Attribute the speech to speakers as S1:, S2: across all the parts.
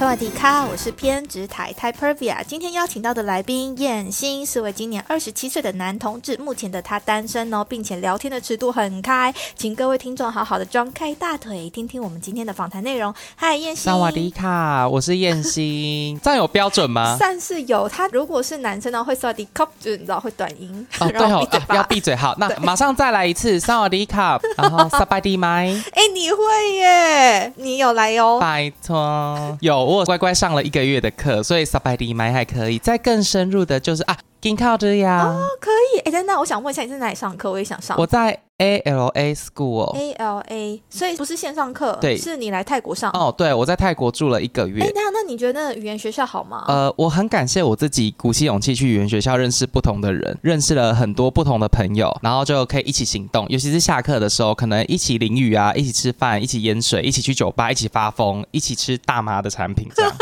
S1: 萨瓦迪卡，我是偏执台台 Pervia。今天邀请到的来宾燕星是位今年二十七岁的男同志，目前的他单身哦，并且聊天的尺度很开，请各位听众好好的张开大腿，听听我们今天的访谈内容。嗨，燕星。
S2: 萨瓦迪卡，我是燕星，这样有标准吗？
S1: 算是有。他如果是男生呢，会萨瓦迪卡，就是你知道会短音。
S2: 哦，对哦，要闭嘴。好，那马上再来一次萨瓦迪卡，然后萨巴迪麦。
S1: 哎，你会耶？你有来哦？
S2: 拜托，有。我乖乖上了一个月的课，所以萨拜迪麦还可以。再更深入的就是啊，金靠着呀。
S1: 哦，可以。哎，等等，我想问一下，你在哪里上课？我也想上。
S2: 我在。A L A School
S1: A L A，所以不是线上课，
S2: 对，
S1: 是你来泰国上。
S2: 哦，对，我在泰国住了一个月。
S1: 哎，那那你觉得语言学校好吗？
S2: 呃，我很感谢我自己鼓起勇气去语言学校认识不同的人，认识了很多不同的朋友，然后就可以一起行动。尤其是下课的时候，可能一起淋雨啊，一起吃饭，一起淹水，一起去酒吧，一起发疯，一起吃大麻的产品。这样。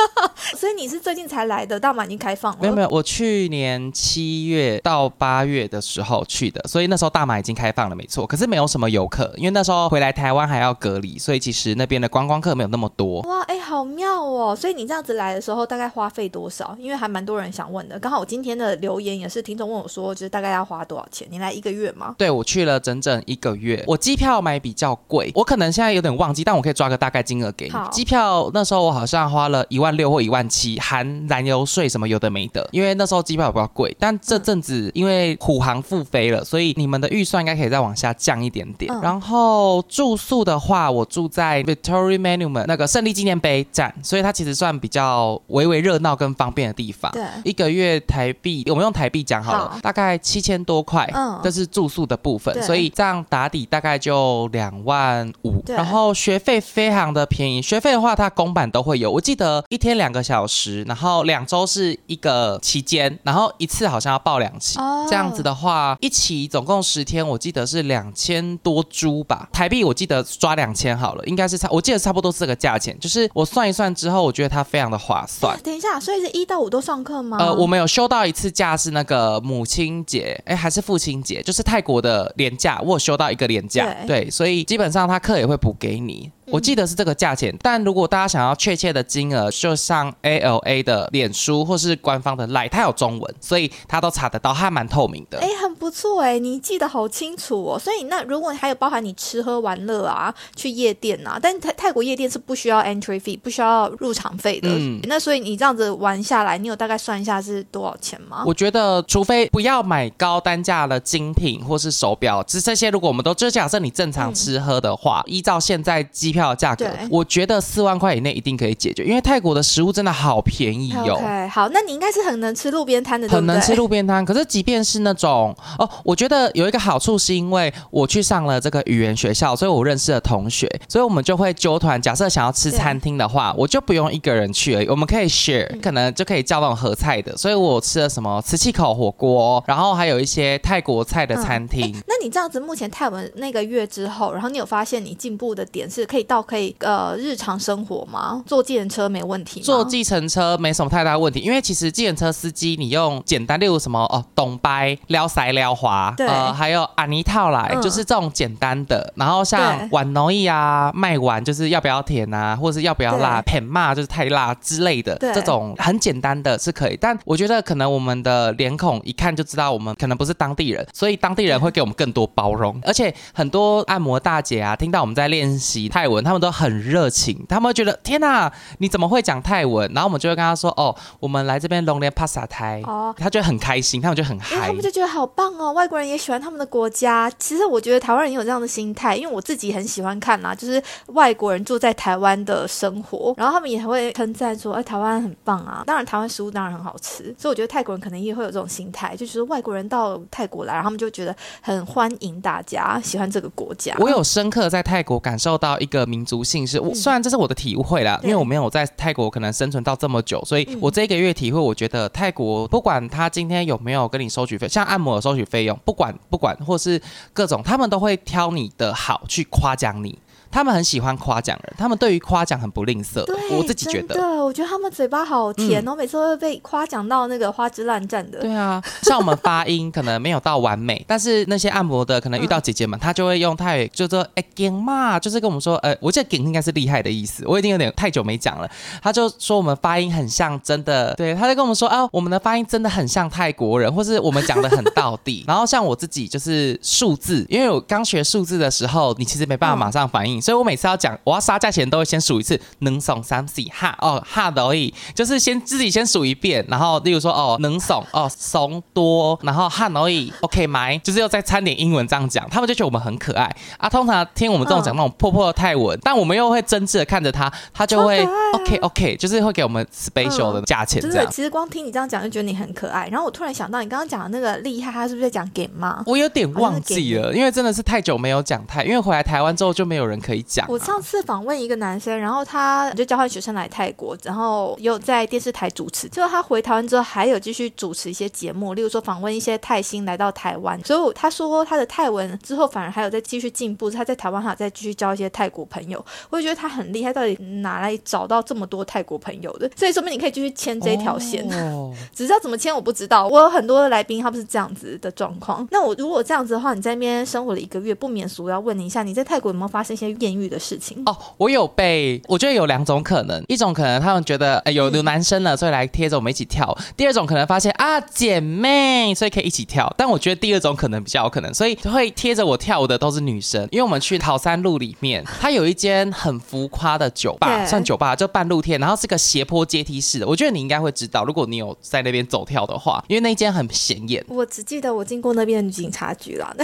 S1: 所以你是最近才来的，大马已经开放了。
S2: 没有没有，我去年七月到八月的时候去的，所以那时候大马已经开放了，没错。可是没有什么游。客，因为那时候回来台湾还要隔离，所以其实那边的观光客没有那么多。
S1: 哇，哎，好妙哦！所以你这样子来的时候，大概花费多少？因为还蛮多人想问的。刚好我今天的留言也是听众问我说，就是大概要花多少钱？你来一个月吗？
S2: 对，我去了整整一个月。我机票买比较贵，我可能现在有点忘记，但我可以抓个大概金额给你。机票那时候我好像花了一万六或一万七，含燃油税什么有的没的。因为那时候机票比较贵，但这阵子因为虎航复飞了，所以你们的预算应该可以再往下降一点点。然后住宿的话，我住在 Victoria Monument 那个胜利纪念碑站，所以它其实算比较微微热闹跟方便的地方。
S1: 对，
S2: 一个月台币，我们用台币讲好了，大概七千多块。嗯，这是住宿的部分，所以这样打底大概就两万五。然后学费非常的便宜，学费的话它公版都会有，我记得一天两个小时，然后两周是一个期间，然后一次好像要报两期。哦，这样子的话，一期总共十天，我记得是两千多。株吧，台币我记得抓两千好了，应该是差，我记得差不多是这个价钱。就是我算一算之后，我觉得它非常的划算。
S1: 等一下，所以是一到五都上课吗？
S2: 呃，我们有休到一次假是那个母亲节，哎，还是父亲节，就是泰国的年假，我有休到一个年假，对，所以基本上他课也会补给你。我记得是这个价钱，但如果大家想要确切的金额，就上 ALA 的脸书或是官方的 Line，它有中文，所以它都查得到，还蛮透明的。
S1: 哎，很不错哎，你记得好清楚哦。所以那如果还有包含你吃喝玩乐啊，去夜店啊，但泰泰国夜店是不需要 entry fee，不需要入场费的。嗯，那所以你这样子玩下来，你有大概算一下是多少钱吗？
S2: 我觉得，除非不要买高单价的精品或是手表，只这些如果我们都就假设你正常吃喝的话，依照现在机票价格，我觉得四万块以内一定可以解决，因为泰国的食物真的好便宜哟。
S1: OK，好，那你应该是很能吃路边摊的，
S2: 很能吃路边摊。可是即便是那种哦，我觉得有一个好处是因为我去上了这个语言学校，所以我认识了同学，所以我们就会揪团。假设想要吃餐厅的话，我就不用一个人去而已，我们可以 share，可能就可以叫那种合菜的。所以我吃了什么瓷器口火锅，然后还有一些泰国菜的餐厅。
S1: 那你这样子，目前泰文那个月之后，然后你有发现你进步的点是可以到可以。呃，日常生活吗？坐计程车没问题。
S2: 坐计程车没什么太大问题，因为其实计程车司机你用简单，例如什么哦，懂掰、撩塞、撩滑，呃，还有阿尼套来，就是这种简单的。然后像碗农易啊，卖碗就是要不要甜啊，或者是要不要辣，偏骂就是太辣之类的，这种很简单的是可以。但我觉得可能我们的脸孔一看就知道我们可能不是当地人，所以当地人会给我们更多包容。而且很多按摩大姐啊，听到我们在练习泰文，他们都很。热情，他们会觉得天哪，你怎么会讲泰文？然后我们就会跟他说：“哦，我们来这边龙年帕萨台。”哦，他就很开心，他们就很嗨，
S1: 他们就觉得好棒哦。外国人也喜欢他们的国家。其实我觉得台湾人也有这样的心态，因为我自己很喜欢看啊，就是外国人住在台湾的生活，然后他们也会称赞说：“哎，台湾很棒啊！”当然，台湾食物当然很好吃，所以我觉得泰国人可能也会有这种心态，就觉得外国人到泰国来，然后他们就觉得很欢迎大家，喜欢这个国家。
S2: 我有深刻在泰国感受到一个民族性，是虽然这是。我的体会啦，因为我没有在泰国可能生存到这么久，所以我这一个月体会，我觉得泰国不管他今天有没有跟你收取费，像按摩的收取费用，不管不管或是各种，他们都会挑你的好去夸奖你。他们很喜欢夸奖人，他们对于夸奖很不吝啬。我自己觉得，
S1: 对，我觉得他们嘴巴好甜哦，每次都会被夸奖到那个花枝乱颤的。
S2: 对啊，像我们发音可能没有到完美，但是那些按摩的可能遇到姐姐们，她就会用泰语就说“哎，劲嘛”，就是跟我们说，呃，我记得“劲”应该是厉害的意思，我已经有点太久没讲了。他就说我们发音很像真的，对，他就跟我们说啊，我们的发音真的很像泰国人，或是我们讲的很到地。然后像我自己就是数字，因为我刚学数字的时候，你其实没办法马上反应，所以我每次要讲我要杀价钱都会先数一次，能送三 C 哈哦哈的而已，就是先自己先数一遍，然后例如说哦能送哦怂多，然后哈而已 OK 买，就是要再掺点英文这样讲，他们就觉得我们很可爱。啊。通常听我们这种讲那种破破的泰文，但我们又会真挚的看着他，他就会 OK OK，就是会给我们 special 的价钱这样。
S1: 其实光听你这样讲就觉得你很可爱，然后我突然想到你刚刚讲的那个厉害，他是不是在讲给妈？
S2: 我有点忘记了，因为真的是太久没有讲泰，因为回来台湾之后就没有人可以讲。
S1: 我上次访问一个男生，然后他就交换学生来泰国，然后有在电视台主持。结果他回台湾之后，还有继续主持一些节目，例如说访问一些泰星来到台湾。所以他说他的泰文之后反而还有在继续进步，他在台湾还有再继续交一些泰国朋友。我就觉得他很厉害，到底哪来找到这么多泰国朋友的？所以说明你可以继续牵这条线，哦只知道怎么牵我不知道。我有很多的来宾，他不是这样子的状况。那我如果这样子的话，你在那边生活了一个月，不免俗要问你一下，你在泰国有没有发生一些艳遇的事情？
S2: 哦，我有被，我觉得有两种可能，一种可能他们觉得哎有有男生了，所以来贴着我们一起跳；第二种可能发现啊姐妹，所以可以一起跳。但我觉得第二种可能比较有可能，所以会贴着我跳舞的都是女生，因为我们去桃山路里面，它有一间很浮夸的酒吧，算酒吧就半露天，然后是个斜坡阶梯式的。我觉得你应该会知道，如果你有在那边走跳的话，因为那间很显眼。
S1: 我只记得我经过那边的警察局了。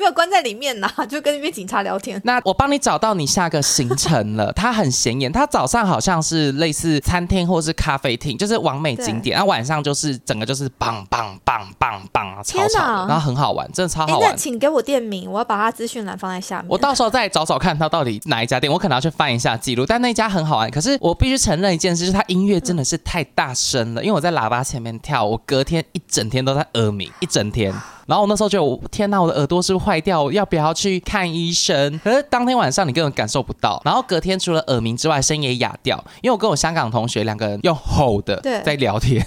S1: 没有关在里面呐，就跟那边警察聊天。
S2: 那我帮你找到你下个行程了，它很显眼。它早上好像是类似餐厅或是咖啡厅，就是完美景点。然后晚上就是整个就是棒棒棒棒棒啊，超吵，然后很好玩，真的超好玩。
S1: 那请给我店名，我要把它资讯栏放在下面。
S2: 我到时候再找找看它到底哪一家店，我可能要去翻一下记录。但那家很好玩，可是我必须承认一件事，就是它音乐真的是太大声了。因为我在喇叭前面跳，我隔天一整天都在耳鸣，一整天。然后我那时候就天哪，我的耳朵是不是坏掉？要不要去看医生？可是当天晚上你根本感受不到。然后隔天除了耳鸣之外，声音也哑掉。因为我跟我香港同学两个人用吼的在聊天。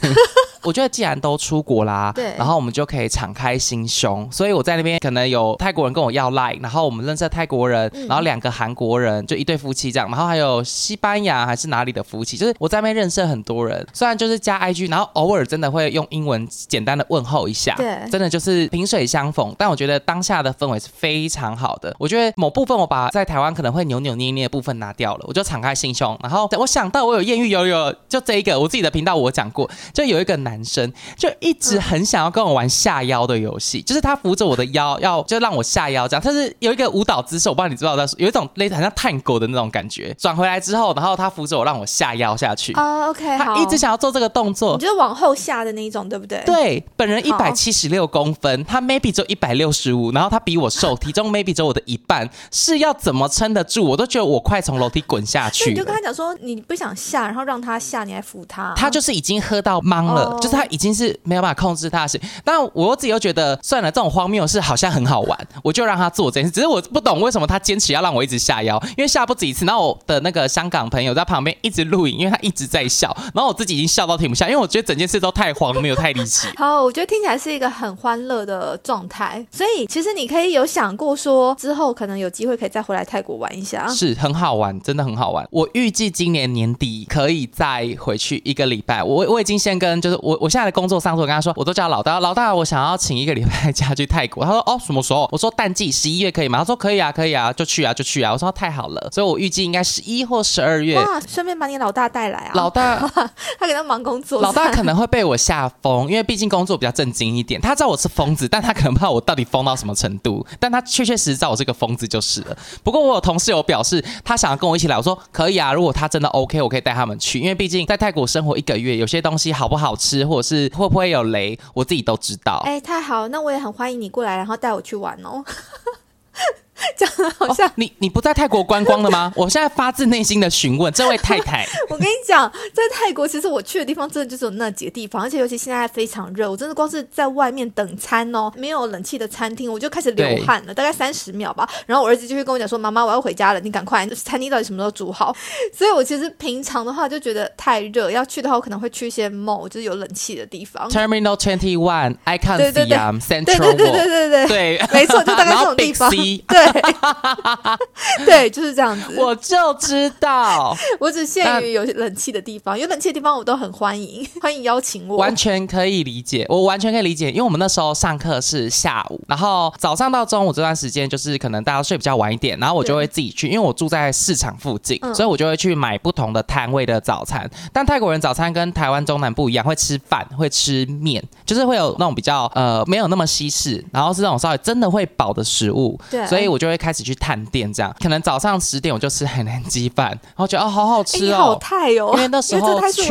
S2: 我觉得既然都出国啦，
S1: 对，
S2: 然后我们就可以敞开心胸。所以我在那边可能有泰国人跟我要 like，，然后我们认识泰国人，然后两个韩国人，就一对夫妻这样，然后还有西班牙还是哪里的夫妻，就是我在那边认识很多人。虽然就是加 IG，然后偶尔真的会用英文简单的问候一下，
S1: 对，
S2: 真的就是萍水相逢。但我觉得当下的氛围是非常好的。我觉得某部分我把在台湾可能会扭扭捏捏的部分拿掉了，我就敞开心胸。然后我想到我有艳遇，有有就这一个，我自己的频道我讲过，就有一个男。男生就一直很想要跟我玩下腰的游戏，就是他扶着我的腰，要就让我下腰这样。他是有一个舞蹈姿势，我不知道你知道在有一种类似很像探狗的那种感觉。转回来之后，然后他扶着我，让我下腰下去。
S1: 哦，OK，
S2: 他一直想要做这个动作，
S1: 就是往后下的那一种，对不对？
S2: 对，本人一百七十六公分，他 maybe 只有一百六十五，然后他比我 瘦，体重 maybe 只有我的一半，是要怎么撑得住？我都觉得我快从楼梯滚下去。
S1: 你就跟他讲说，你不想下，然后让他下，你还扶他。
S2: 他就是已经喝到懵了。就是他已经是没有办法控制他的事，但我自己又觉得算了，这种荒谬事好像很好玩，我就让他做这件事。只是我不懂为什么他坚持要让我一直下腰，因为下不止一次。然后我的那个香港朋友在旁边一直录影，因为他一直在笑，然后我自己已经笑到停不下，因为我觉得整件事都太荒谬、太离奇。
S1: 好，我觉得听起来是一个很欢乐的状态，所以其实你可以有想过说之后可能有机会可以再回来泰国玩一下，
S2: 是很好玩，真的很好玩。我预计今年年底可以再回去一个礼拜。我我已经先跟就是我我现在的工作上。我跟他说，我都叫老大，老大，我想要请一个礼拜 假去泰国。他说，哦，什么时候？我说淡季十一月可以吗？他说可以啊，可以啊，就去啊，就去啊。我说太好了，所以我预计应该十一或十二月。
S1: 哇，顺便把你老大带来啊。
S2: 老大，
S1: 他可能忙工作。
S2: 老大可能会被我吓疯，因为毕竟工作比较正经一点。他知道我是疯子，但他可能不知道我到底疯到什么程度。但他确确实实知道我是个疯子就是了。不过我有同事有表示，他想要跟我一起来。我说可以啊，如果他真的 OK，我可以带他们去。因为毕竟在泰国生活一个月，有些东西好不好吃，或者是会不会有雷。我自己都知道，
S1: 哎，太好，那我也很欢迎你过来，然后带我去玩哦。讲的好像
S2: 你你不在泰国观光了吗？我现在发自内心的询问这位太太。
S1: 我跟你讲，在泰国其实我去的地方真的就是有那几个地方，而且尤其现在非常热，我真的光是在外面等餐哦，没有冷气的餐厅，我就开始流汗了，大概三十秒吧。然后我儿子就会跟我讲说：“妈妈，我要回家了，你赶快，餐厅到底什么时候煮好？”所以，我其实平常的话就觉得太热，要去的话我可能会去一些 mall，就是有冷气的地方。
S2: Terminal Twenty One，Icon Central，
S1: 对对对对对对
S2: 对，
S1: 没错，就大概这种地方。对。对，就是这样子。
S2: 我就知道，
S1: 我只限于有冷气的地方，有冷气的地方我都很欢迎，欢迎邀请我。
S2: 完全可以理解，我完全可以理解，因为我们那时候上课是下午，然后早上到中午这段时间就是可能大家睡比较晚一点，然后我就会自己去，因为我住在市场附近，所以我就会去买不同的摊位的早餐。但泰国人早餐跟台湾中南不一样，会吃饭，会吃面，就是会有那种比较呃没有那么西式，然后是那种稍微真的会饱的食物。
S1: 对，
S2: 所以我就会开始去探店，这样。可能早上十点我就吃海南鸡饭，然后觉得哦好好吃
S1: 哦，好泰哦，
S2: 因为那时候
S1: 去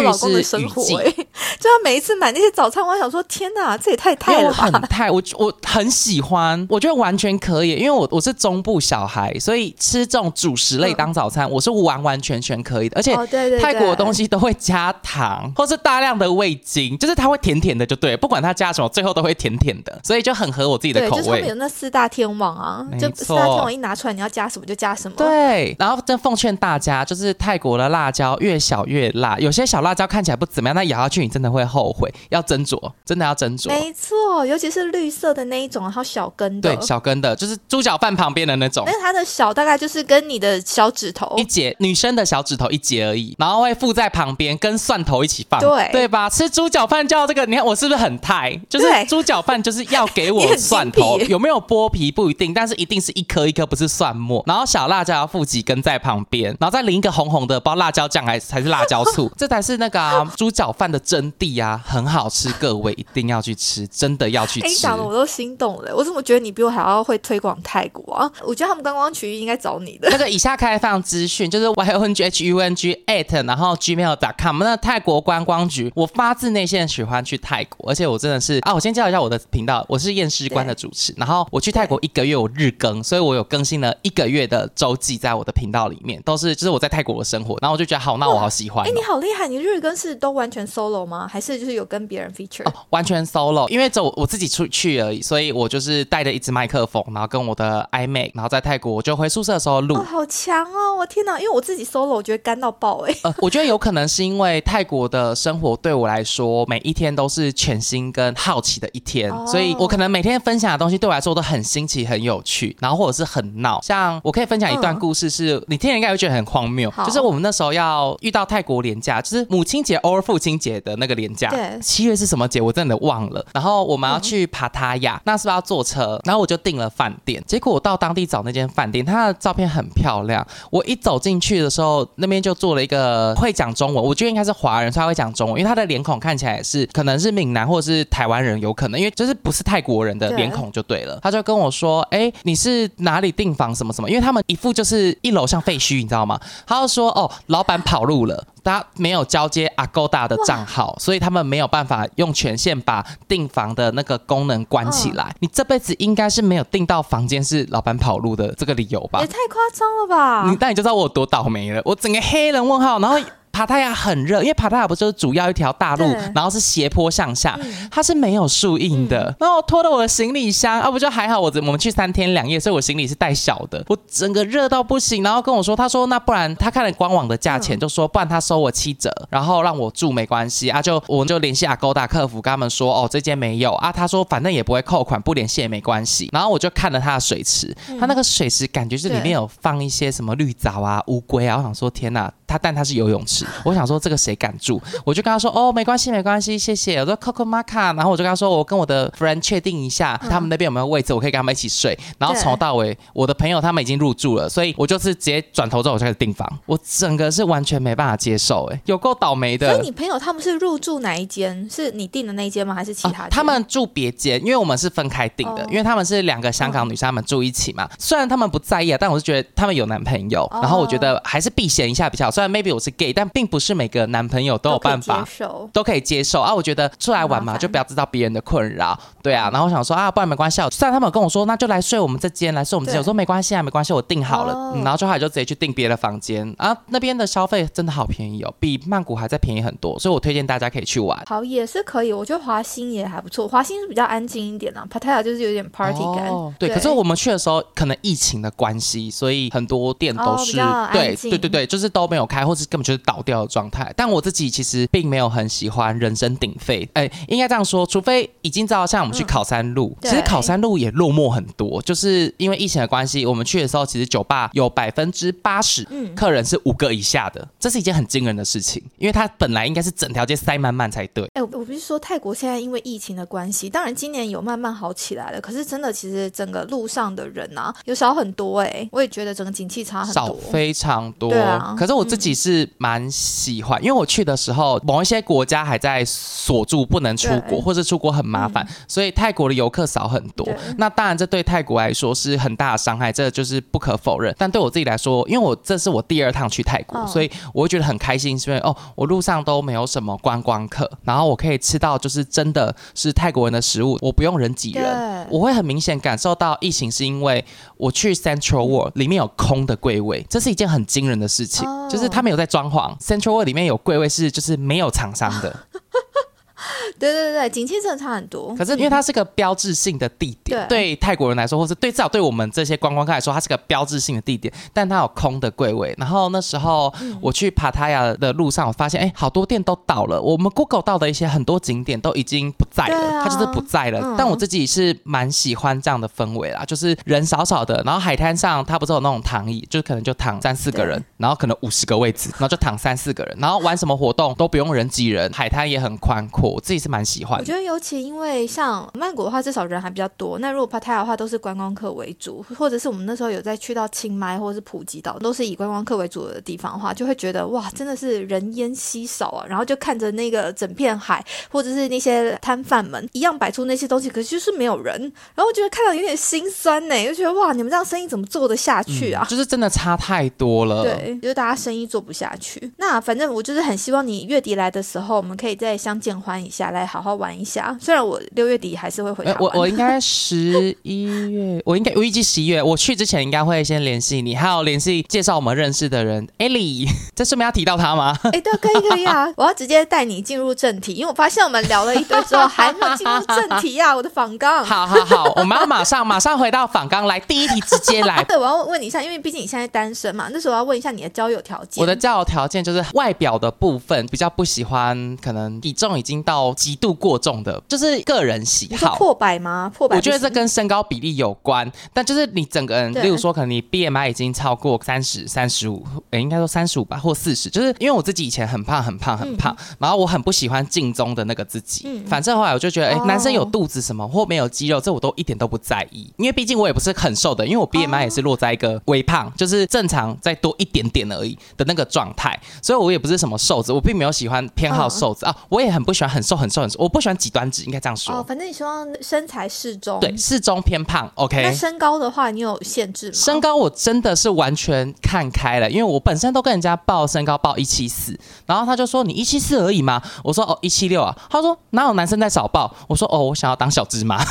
S1: 是雨季，就要每一次买那些早餐，我想说天哪，这也太泰了
S2: 吧！很泰，我我很喜欢，我觉得完全可以，因为我我是中部小孩，所以吃这种主食类当早餐，我是完完全全可以的。而且泰国的东西都会加糖，或是大量的味精，就是它会甜甜的，就对，不管它加什么，最后都会甜甜的，所以就很合我自己的口味。
S1: 有那四大天王啊，就四大天王一拿出来，你要加什么就加什么。
S2: 对，然后真奉劝大家，就是泰国的辣椒越小越辣，有些小辣椒看起来不怎么样，但咬下去你真的会后悔，要斟酌，真的要斟酌。
S1: 没错，尤其是绿色的那一种，然后小根
S2: 的，对，小根的，就是猪脚饭旁边的那种。
S1: 但是它的小大概就是跟你的小指头
S2: 一节，女生的小指头一节而已，然后会附在旁边，跟蒜头一起放，
S1: 对
S2: 对吧？吃猪脚饭就要这个，你看我是不是很泰？就是猪脚饭就是要给我 蒜头，有没有剥皮不一定，但是一定是一颗一颗，不是蒜末。然后小辣椒要附几根在旁边，然后再淋一个红红的，不知道辣椒酱还是还是辣椒醋，这才是那个猪脚饭的真谛啊，很好吃，各位一定要去吃，真的要去吃。
S1: 讲的我都心动了，我怎么觉得你比我还要会推广泰国啊？我觉得他们观光区应该找你的。
S2: 那个以下开放资讯就是 y o n g h u n g at 然后 gmail.com 那泰国观光局，我发自内心喜欢去泰国，而且我真的是啊，我先介绍一下我的频道，我是验尸官的主持，然后我去泰国一个月，我日更，所以我有更新了一个月的周记在我的频道里面，都是就是我在泰国的生活，然后我就觉得好，那我好喜欢。
S1: 哎，你好厉害，你日更是都完全 solo 吗？还是就是有跟别人 feature？哦，
S2: 完全 solo，因为走我自己出去而已，所以我就是带着一支麦克风，然后跟我的 iMac，然后在泰国我就回宿舍的时候录。
S1: 好强哦！我天哪，因为我自己 solo，我觉得干到爆哎。
S2: 呃，我觉得有可能是因为泰国的生活对我来说，每一天都是全新跟好奇的一天，所以我可能每天分享的东西对我来说都很新奇、很有趣，然后或者是很闹。像我可以分享一段故事，是你听了应该会觉得很荒谬，就是我们那时候要遇到泰国廉价，就是母亲节、偶尔父亲节的那个廉价。
S1: 对，
S2: 七月是什么节？我真的忘了。然后我们要去帕塔亚，那是不是要坐车？然后我就订了饭店，结果我到当地找那间饭店，它的照片很漂亮。我一走进去的时候，那边就做了一个会讲中文，我觉得应该是华人，所以他会讲中文，因为他的脸孔看起来是可能是闽南或者是台湾人，有可能，因为就是不是泰国人的脸孔就对了。他就跟我说：“哎，你是哪里订房什么什么？”因为他们一副就是一楼像废墟，你知道吗？他就说：“哦，老板跑路了。”他没有交接 Agoda 的账号，所以他们没有办法用权限把订房的那个功能关起来。你这辈子应该是没有订到房间是老板跑路的这个理由吧？
S1: 也太夸张了吧！
S2: 你那你就知道我有多倒霉了，我整个黑人问号，然后。帕塔亚很热，因为帕塔亚不就是主要一条大路，然后是斜坡向下，它是没有树荫的。然后我拖着我的行李箱，啊不就还好，我我们去三天两夜，所以我行李是带小的。我整个热到不行，然后跟我说，他说那不然他看了官网的价钱，就说不然他收我七折，然后让我住没关系啊，就我们就联系阿勾大客服跟他们说，哦这间没有啊，他说反正也不会扣款，不联系也没关系。然后我就看了他的水池，他那个水池感觉是里面有放一些什么绿藻啊、乌龟啊，我想说天哪。他但他是游泳池，我想说这个谁敢住？我就跟他说哦，没关系，没关系，谢谢。我说 Coco Maca，然后我就跟他说，我跟我的 friend 确定一下，他们那边有没有位置，我可以跟他们一起睡。然后从头到尾，我的朋友他们已经入住了，所以我就是直接转头之后我就开始订房。我整个是完全没办法接受，哎，有够倒霉的。
S1: 所以你朋友他们是入住哪一间？是你订的那一间吗？还是其他？
S2: 他们住别间，因为我们是分开订的，因为他们是两个香港女生，他们住一起嘛。虽然他们不在意啊，但我是觉得他们有男朋友，然后我觉得还是避嫌一下比较好。虽然 maybe 我是 gay，但并不是每个男朋友都有办法都可以接受啊。我觉得出来玩嘛，就不要知道别人的困扰，对啊。然后我想说啊，不然没关系。虽然他们跟我说，那就来睡我们这间，来睡我们这间。我说没关系啊，没关系，我订好了。然后就后来就直接去订别的房间啊。那边的消费真的好便宜哦，比曼谷还在便宜很多，所以我推荐大家可以去玩。
S1: 好，也是可以。我觉得华兴也还不错，华兴是比较安静一点啊，Pattaya 就是有点 party 感。
S2: 对，可是我们去的时候可能疫情的关系，所以很多店都是对对对对，就是都没有开，或是根本就是倒掉的状态。但我自己其实并没有很喜欢人声鼎沸，哎，应该这样说，除非已经知道像我们去考山路，其实考山路也落寞很多，就是因为疫情的关系，我们去的时候其实酒吧有百分之八十客人是五个以下的，这是一件很惊人的事情，因为它本来应该是整条街塞满满才对。
S1: 哎，我不是说泰国现在因为疫情的关系，当然今年有慢慢好起来了，可是真的其实整个路上的人啊有少很多哎，我也觉得整个景气差很多，
S2: 少非常多。对啊，可是我自己是蛮喜欢，因为我去的时候某一些国家还在锁住不能出国，或者出国很麻烦，所以泰国的游客少很多。那当然这对泰国来说是很大的伤害，这就是不可否认。但对我自己来说，因为我这是我第二趟去泰国，所以我会觉得很开心，是因为哦，我路上都没有什么观光客，然后我可以吃到就是真的是泰国人的食物，我不用人挤人，我会很明显感受到疫情是因为我去 Central World 里面有空的柜位，这是一件很惊人的事情，就是他们有在装潢 Central World 里面有柜位是就是没有厂商的。
S1: 对对对景气真的差很多。
S2: 可是因为它是个标志性的地点，对泰国人来说，或是对至少对我们这些观光客来说，它是个标志性的地点。但它有空的柜位。然后那时候我去帕塔亚的路上，我发现哎，好多店都倒了。我们 Google 到的一些很多景点都已经不在了，它就是不在了。但我自己是蛮喜欢这样的氛围啦，就是人少少的，然后海滩上它不是有那种躺椅，就是可能就躺三四个人，然后可能五十个位置，然后就躺三四个人，然后玩什么活动都不用人挤人，海滩也很宽阔，我自己是蛮喜欢。
S1: 我觉得尤其因为像曼谷的话，至少人还比较多。那如果帕泰的话，都是观光客为主，或者是我们那时候有在去到清迈或者是普吉岛，都是以观光客为主的地方的话，就会觉得哇，真的是人烟稀少啊。然后就看着那个整片海，或者是那些摊贩们一样摆出那些东西，可是就是没有人。然后我觉得看到有点心酸呢，就觉得哇，你们这样生意怎么做得下去啊？
S2: 就是真的差太多了。
S1: 对，就是大家生意做不下去。那反正我就是很希望你月底来的时候，我们可以再相见欢一下，来好好玩一下。虽然我六月底还是会回台
S2: 我我应该十一月，我应该我预计十一月我去之前应该会先联系你，还有联系介绍我们认识的人，Ellie。这顺便要提到他吗？
S1: 哎，对，可以可以啊！我要直接带你进入正题，因为我发现我们聊了一堆之后还没有进入正题啊！我的访纲。
S2: 好好好，我们要马上马上回到访纲来，第一题直接来。
S1: 对，我要问你一下，因为毕竟你现在单身嘛，那时候我要问一下你的交友条件。
S2: 我的交友条件就是外表的部分比较不喜欢，可能体重已经到极度过重的。就是个人喜好
S1: 破百吗？破百？
S2: 我觉得这跟身高比例有关，但就是你整个人，例如说可能你 BMI 已经超过三十三十五，哎，应该说三十五吧，或四十。就是因为我自己以前很胖很胖很胖，然后我很不喜欢镜中的那个自己。嗯。反正后来我就觉得，哎，男生有肚子什么或没有肌肉，这我都一点都不在意，因为毕竟我也不是很瘦的，因为我 BMI 也是落在一个微胖，就是正常再多一点点而已的那个状态，所以我也不是什么瘦子，我并没有喜欢偏好瘦子啊，我也很不喜欢很瘦很瘦很瘦，我不喜欢极端值。应该这样说
S1: 哦，反正你希望身材适中，
S2: 对，适中偏胖，OK。
S1: 那身高的话，你有限制吗？
S2: 身高我真的是完全看开了，因为我本身都跟人家报身高报一七四，然后他就说你一七四而已吗？我说哦一七六啊，他说哪有男生在少报？我说哦我想要当小芝麻。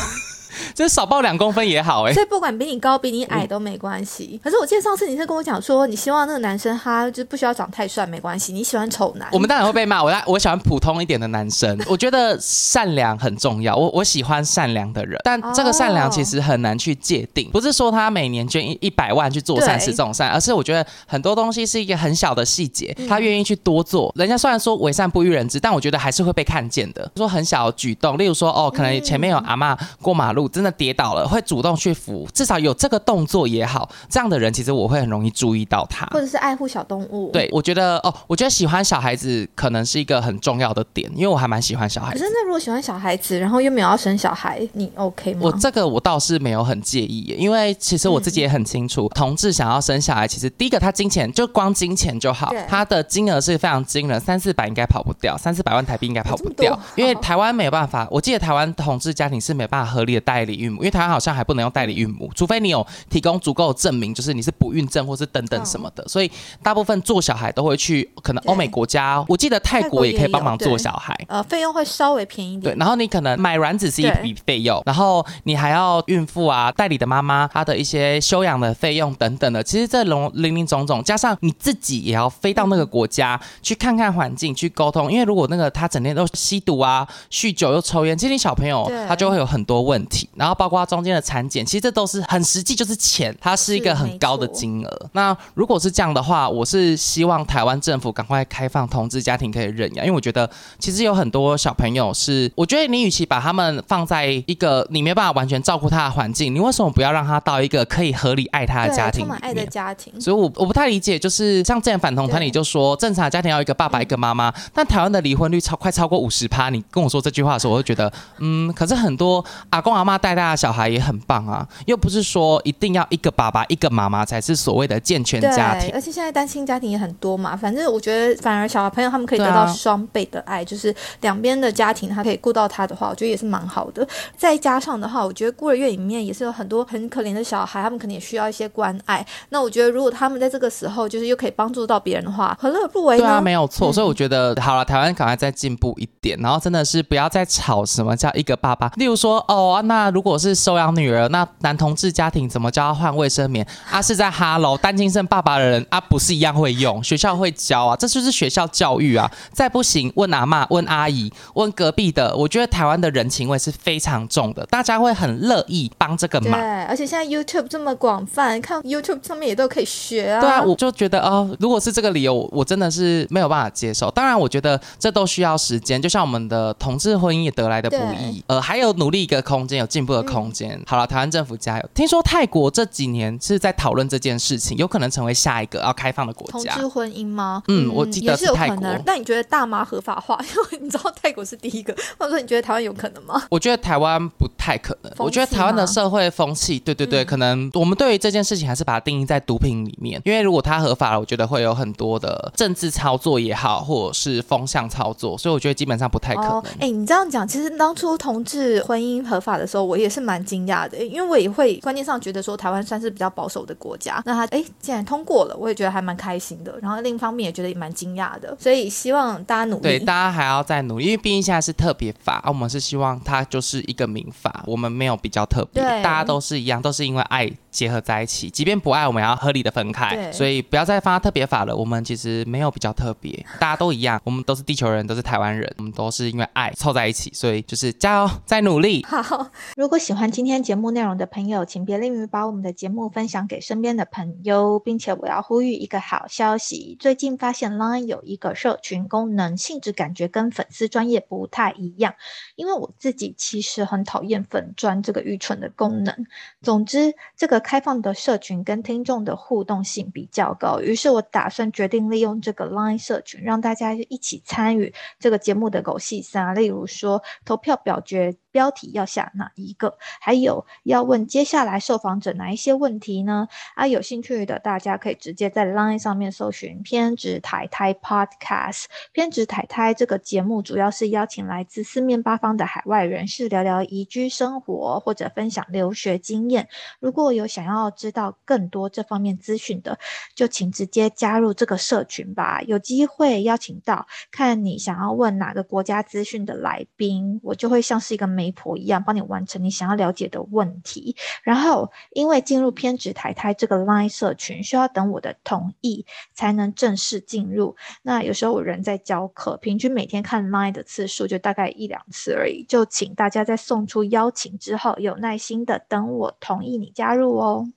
S2: 就是少报两公分也好哎，
S1: 所以不管比你高比你矮都没关系。可是我记得上次你是跟我讲说，你希望那个男生他就不需要长太帅没关系，你喜欢丑男。
S2: 我们当然会被骂，我我喜欢普通一点的男生。我觉得善良很重要，我我喜欢善良的人，但这个善良其实很难去界定，不是说他每年捐一一百万去做善事这种善，而是我觉得很多东西是一个很小的细节，他愿意去多做。人家虽然说为善不欲人知，但我觉得还是会被看见的。说很小的举动，例如说哦，可能前面有阿妈过马路。真的跌倒了，会主动去扶，至少有这个动作也好。这样的人其实我会很容易注意到他，
S1: 或者是爱护小动物。
S2: 对，我觉得哦，我觉得喜欢小孩子可能是一个很重要的点，因为我还蛮喜欢小孩。
S1: 可是那如果喜欢小孩子，然后又没有要生小孩，你 OK 吗？
S2: 我这个我倒是没有很介意，因为其实我自己也很清楚，同志想要生小孩，其实第一个他金钱就光金钱就好，他的金额是非常惊人，三四百应该跑不掉，三四百万台币应该跑不掉，因为台湾没有办法。我记得台湾同志家庭是没办法合理的带。代理孕母，因为台湾好像还不能用代理孕母，除非你有提供足够证明，就是你是不孕症或是等等什么的。所以大部分做小孩都会去可能欧美国家，我记得泰国也可以帮忙做小孩，
S1: 呃，费用会稍微便宜一点。
S2: 对，然后你可能买卵子是一笔费用，然后你还要孕妇啊、代理的妈妈她的一些休养的费用等等的，其实这种零零总总加上你自己也要飞到那个国家去看看环境，去沟通，因为如果那个他整天都吸毒啊、酗酒又抽烟，其实小朋友他就会有很多问题，然后包括中间的产检，其实这都是很实际，就是钱，它是一个很高的金额。那如果是这样的话，我是希望台湾政府赶快开放同志家庭可以认养，因为我觉得其实有很多小朋友是，我觉得你与其把他们放在一个你没办法完全照顾他的环境，你为什么不要让他到一个可以合理爱他的家庭？充
S1: 满爱的家庭。
S2: 所以，我我不太理解，就是像这样反同团体就说正常家庭要一个爸爸一个妈妈，但台湾的离婚率超快超过五十趴。你跟我说这句话的时候，我就觉得，嗯，可是很多阿公阿妈带大的小孩也很棒啊，又不是说一定要一个爸爸一个妈妈才是所谓的健全家庭。
S1: 而且现在单亲家庭也很多嘛，反正我觉得反而小朋友他们可以得到双倍的爱，就是两边的家庭他可以顾到他的话，我觉得也是蛮好的。再加上的话，我觉得孤儿院里面也是有很多很可怜的小孩，他们可能也需要一些关爱。那我觉得如果他们在这个时候就是又可以帮助到别人的话，何乐不为
S2: 呢？对啊，没有错。所以我觉得好了，台湾赶快再进步一点，然后真的是不要再吵什么叫一个爸爸。例如说，哦，那如果是收养女儿，那男同志家庭怎么教换卫生棉？啊，是在哈喽单亲生爸爸的人啊，不是一样会用？学校会教啊，这就是学校教育啊。再不行，问阿妈、问阿姨、问隔壁的。我觉得台湾的人情味是非常重的，大家会很乐意帮这个忙。
S1: 对，而且现在 YouTube 这么广泛，看 YouTube 上面也都可以学啊。
S2: 对啊，我就觉得哦，如果是这个理由，我真的是没有办法接受。当然，我觉得这都需要时间，就像我们的同志婚姻也得来的不易，呃，还有努力一个空间，有进步的空间。好了，台湾政府加油！听说泰国这几年是在讨论这件事情，有可能成为下一个要开放的国
S1: 家。同志婚姻吗？
S2: 嗯，我记得
S1: 是泰国。那你觉得大麻合法化？因为你知道泰国是第一个，或者说你觉得台湾有可能吗？
S2: 我觉得台湾不太可能。我觉得台湾的社会风气，对对对，可能我们对于这件事情还是把它定义在毒品里面。因为如果它合法了，我觉得会有很多的政治操作也好，或者是风向操作，所以我觉得基本上不太可能。
S1: 哎，你这样讲，其实当初同志婚姻合法的时候，我也是蛮惊讶的，因为我也会观念上觉得说台湾算是比较保守的国家。那他哎，竟然通过了，我也觉得还蛮开心的。然后另一方面也觉得也蛮惊讶的，所以希望大家努力。
S2: 对，大家还要再努力，因为毕竟现在是特别法，我们是希望它就是一个民法，我们没有比较特别，大家都是一样，都是因为爱结合在一起。即便不爱，我们要合理的分开。所以不要再发特别法了。我们其实没有比较特别，大家都一样，我们都是地球人，都是台湾人，我们都是因为爱凑在一起。所以就是加油，再努力。
S1: 好，如果喜欢今天节目内容的朋友，请别吝于把我们的节目分享给身边的朋友，并且我要呼吁一个好消息：最近发现 Line 有一个社群功能，性质感觉跟粉丝专业不太一样。因为我自己其实很讨厌粉专这个愚蠢的功能。总之，这个开放的社群跟听众的互动性比较高，于是我打算决定利用这个 Line 社群，让大家一起参与这个节目的狗戏三，例如说投票表决。标题要下哪一个？还有要问接下来受访者哪一些问题呢？啊，有兴趣的大家可以直接在 Line 上面搜寻“偏执台台 Podcast”。偏执台台这个节目主要是邀请来自四面八方的海外人士聊聊移居生活或者分享留学经验。如果有想要知道更多这方面资讯的，就请直接加入这个社群吧。有机会邀请到看你想要问哪个国家资讯的来宾，我就会像是一个媒婆一样帮你完成你想要了解的问题，然后因为进入偏执台台这个 Line 社群需要等我的同意才能正式进入。那有时候我人在教课，平均每天看 Line 的次数就大概一两次而已。就请大家在送出邀请之后，有耐心的等我同意你加入哦。